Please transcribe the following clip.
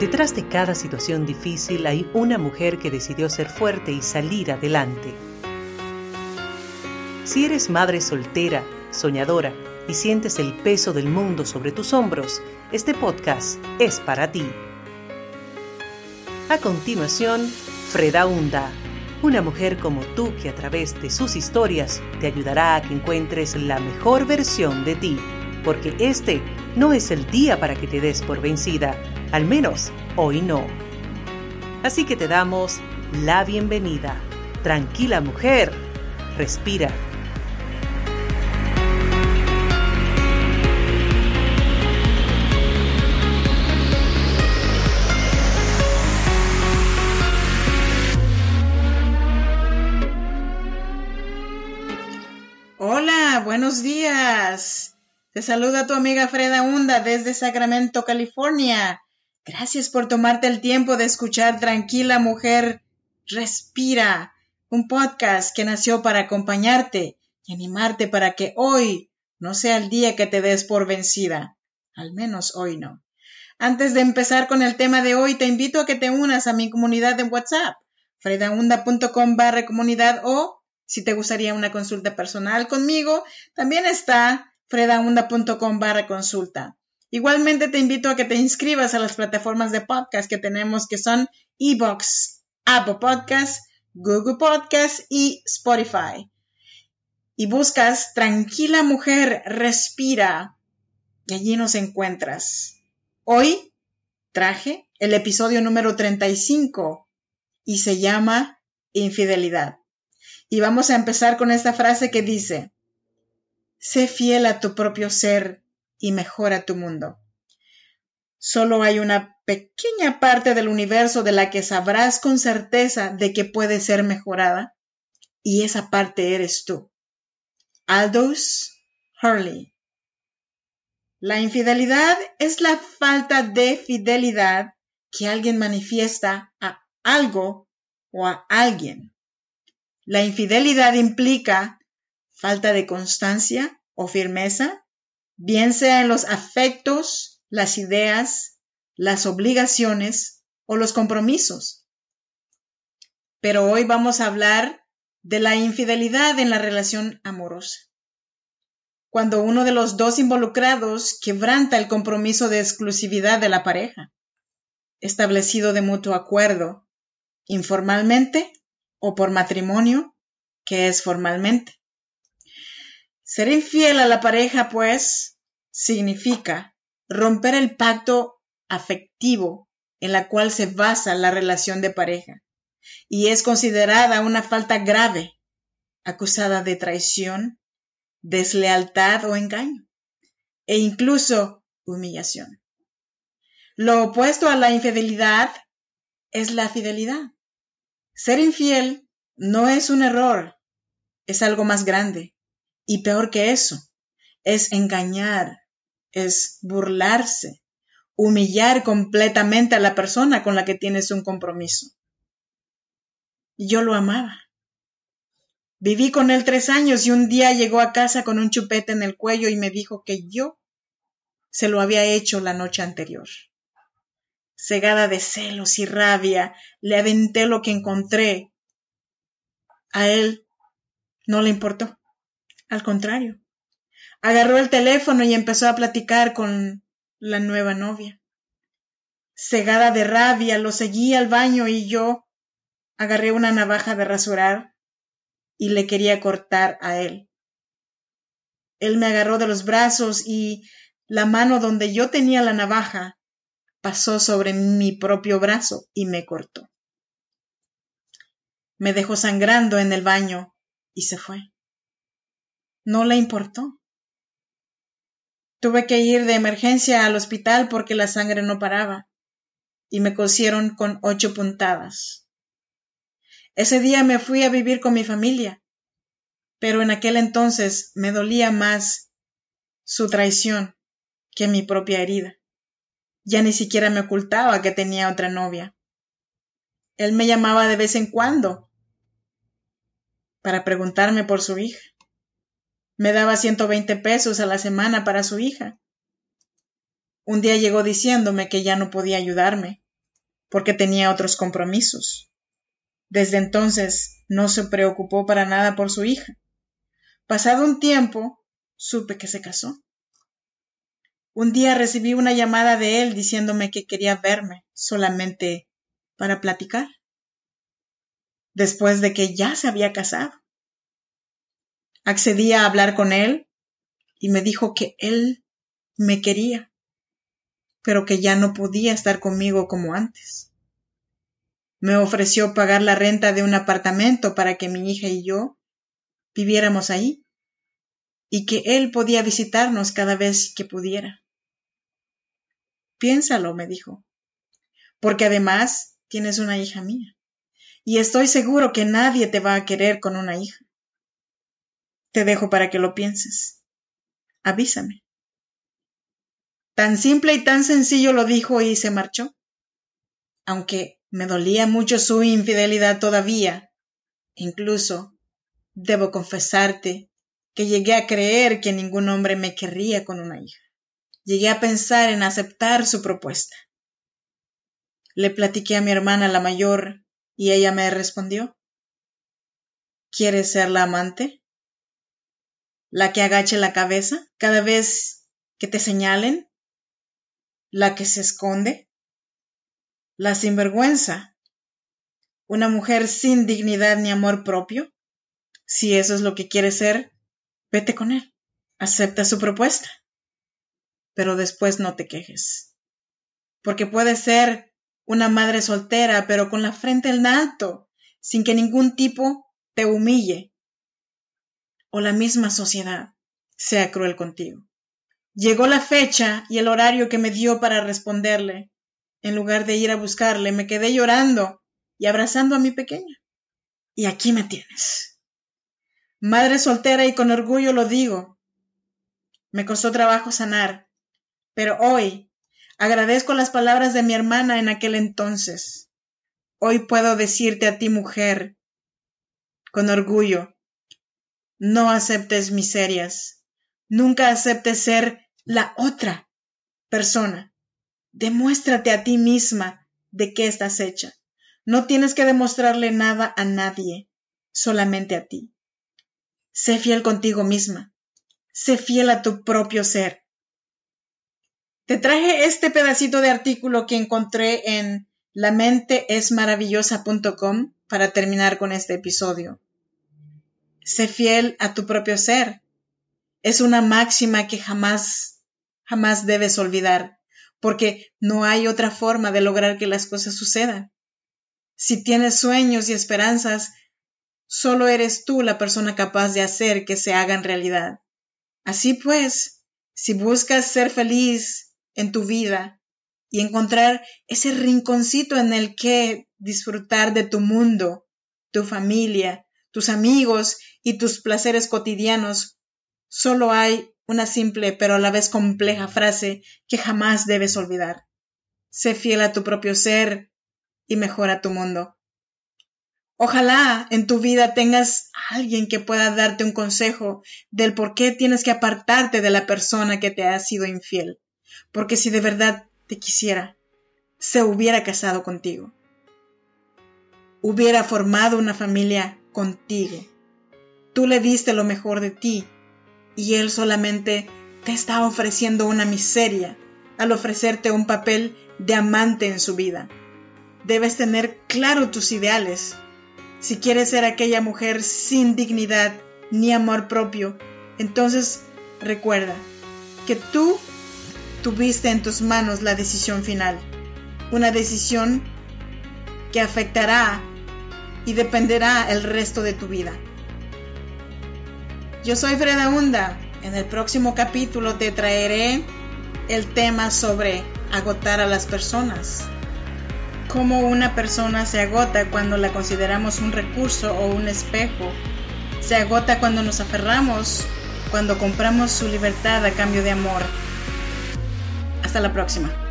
Detrás de cada situación difícil hay una mujer que decidió ser fuerte y salir adelante. Si eres madre soltera, soñadora y sientes el peso del mundo sobre tus hombros, este podcast es para ti. A continuación, Freda Hunda, una mujer como tú que a través de sus historias te ayudará a que encuentres la mejor versión de ti, porque este no es el día para que te des por vencida al menos hoy no. Así que te damos la bienvenida. Tranquila mujer, respira. Hola, buenos días. Te saluda tu amiga Freda Hunda desde Sacramento, California. Gracias por tomarte el tiempo de escuchar Tranquila Mujer Respira, un podcast que nació para acompañarte y animarte para que hoy no sea el día que te des por vencida. Al menos hoy no. Antes de empezar con el tema de hoy, te invito a que te unas a mi comunidad de WhatsApp, fredaunda.com barra comunidad o, si te gustaría una consulta personal conmigo, también está fredaunda.com barra consulta. Igualmente te invito a que te inscribas a las plataformas de podcast que tenemos que son Ebox, Apple Podcasts, Google Podcasts y Spotify. Y buscas Tranquila Mujer, Respira. Y allí nos encuentras. Hoy traje el episodio número 35 y se llama Infidelidad. Y vamos a empezar con esta frase que dice, sé fiel a tu propio ser y mejora tu mundo. Solo hay una pequeña parte del universo de la que sabrás con certeza de que puede ser mejorada, y esa parte eres tú. Aldous Hurley. La infidelidad es la falta de fidelidad que alguien manifiesta a algo o a alguien. La infidelidad implica falta de constancia o firmeza bien sea en los afectos, las ideas, las obligaciones o los compromisos. Pero hoy vamos a hablar de la infidelidad en la relación amorosa. Cuando uno de los dos involucrados quebranta el compromiso de exclusividad de la pareja, establecido de mutuo acuerdo, informalmente o por matrimonio, que es formalmente. Ser infiel a la pareja, pues, significa romper el pacto afectivo en la cual se basa la relación de pareja y es considerada una falta grave, acusada de traición, deslealtad o engaño, e incluso humillación. Lo opuesto a la infidelidad es la fidelidad. Ser infiel no es un error, es algo más grande. Y peor que eso, es engañar, es burlarse, humillar completamente a la persona con la que tienes un compromiso. Yo lo amaba. Viví con él tres años y un día llegó a casa con un chupete en el cuello y me dijo que yo se lo había hecho la noche anterior. Cegada de celos y rabia, le aventé lo que encontré. A él no le importó. Al contrario, agarró el teléfono y empezó a platicar con la nueva novia. Cegada de rabia, lo seguí al baño y yo agarré una navaja de rasurar y le quería cortar a él. Él me agarró de los brazos y la mano donde yo tenía la navaja pasó sobre mi propio brazo y me cortó. Me dejó sangrando en el baño y se fue. No le importó. Tuve que ir de emergencia al hospital porque la sangre no paraba y me cosieron con ocho puntadas. Ese día me fui a vivir con mi familia, pero en aquel entonces me dolía más su traición que mi propia herida. Ya ni siquiera me ocultaba que tenía otra novia. Él me llamaba de vez en cuando para preguntarme por su hija. Me daba 120 pesos a la semana para su hija. Un día llegó diciéndome que ya no podía ayudarme, porque tenía otros compromisos. Desde entonces no se preocupó para nada por su hija. Pasado un tiempo, supe que se casó. Un día recibí una llamada de él diciéndome que quería verme solamente para platicar, después de que ya se había casado. Accedí a hablar con él y me dijo que él me quería, pero que ya no podía estar conmigo como antes. Me ofreció pagar la renta de un apartamento para que mi hija y yo viviéramos ahí, y que él podía visitarnos cada vez que pudiera. Piénsalo, me dijo, porque además tienes una hija mía, y estoy seguro que nadie te va a querer con una hija. Te dejo para que lo pienses. Avísame. Tan simple y tan sencillo lo dijo y se marchó. Aunque me dolía mucho su infidelidad todavía, incluso debo confesarte que llegué a creer que ningún hombre me querría con una hija. Llegué a pensar en aceptar su propuesta. Le platiqué a mi hermana la mayor y ella me respondió ¿Quieres ser la amante? ¿La que agache la cabeza cada vez que te señalen? ¿La que se esconde? ¿La sinvergüenza? ¿Una mujer sin dignidad ni amor propio? Si eso es lo que quieres ser, vete con él. Acepta su propuesta. Pero después no te quejes. Porque puedes ser una madre soltera, pero con la frente en alto, sin que ningún tipo te humille o la misma sociedad sea cruel contigo. Llegó la fecha y el horario que me dio para responderle. En lugar de ir a buscarle, me quedé llorando y abrazando a mi pequeña. Y aquí me tienes. Madre soltera y con orgullo lo digo. Me costó trabajo sanar, pero hoy Agradezco las palabras de mi hermana en aquel entonces. Hoy puedo decirte a ti, mujer, con orgullo, no aceptes miserias, nunca aceptes ser la otra persona. Demuéstrate a ti misma de qué estás hecha. No tienes que demostrarle nada a nadie, solamente a ti. Sé fiel contigo misma. Sé fiel a tu propio ser. Te traje este pedacito de artículo que encontré en lamenteesmaravillosa.com para terminar con este episodio. Sé fiel a tu propio ser. Es una máxima que jamás, jamás debes olvidar, porque no hay otra forma de lograr que las cosas sucedan. Si tienes sueños y esperanzas, solo eres tú la persona capaz de hacer que se hagan realidad. Así pues, si buscas ser feliz, en tu vida y encontrar ese rinconcito en el que disfrutar de tu mundo, tu familia, tus amigos y tus placeres cotidianos, solo hay una simple pero a la vez compleja frase que jamás debes olvidar. Sé fiel a tu propio ser y mejora tu mundo. Ojalá en tu vida tengas alguien que pueda darte un consejo del por qué tienes que apartarte de la persona que te ha sido infiel porque si de verdad te quisiera, se hubiera casado contigo. Hubiera formado una familia contigo. Tú le diste lo mejor de ti y él solamente te está ofreciendo una miseria al ofrecerte un papel de amante en su vida. Debes tener claro tus ideales. Si quieres ser aquella mujer sin dignidad ni amor propio, entonces recuerda que tú tuviste en tus manos la decisión final. Una decisión que afectará y dependerá el resto de tu vida. Yo soy Freda Hunda. En el próximo capítulo te traeré el tema sobre agotar a las personas. Cómo una persona se agota cuando la consideramos un recurso o un espejo. Se agota cuando nos aferramos, cuando compramos su libertad a cambio de amor. Hasta la próxima.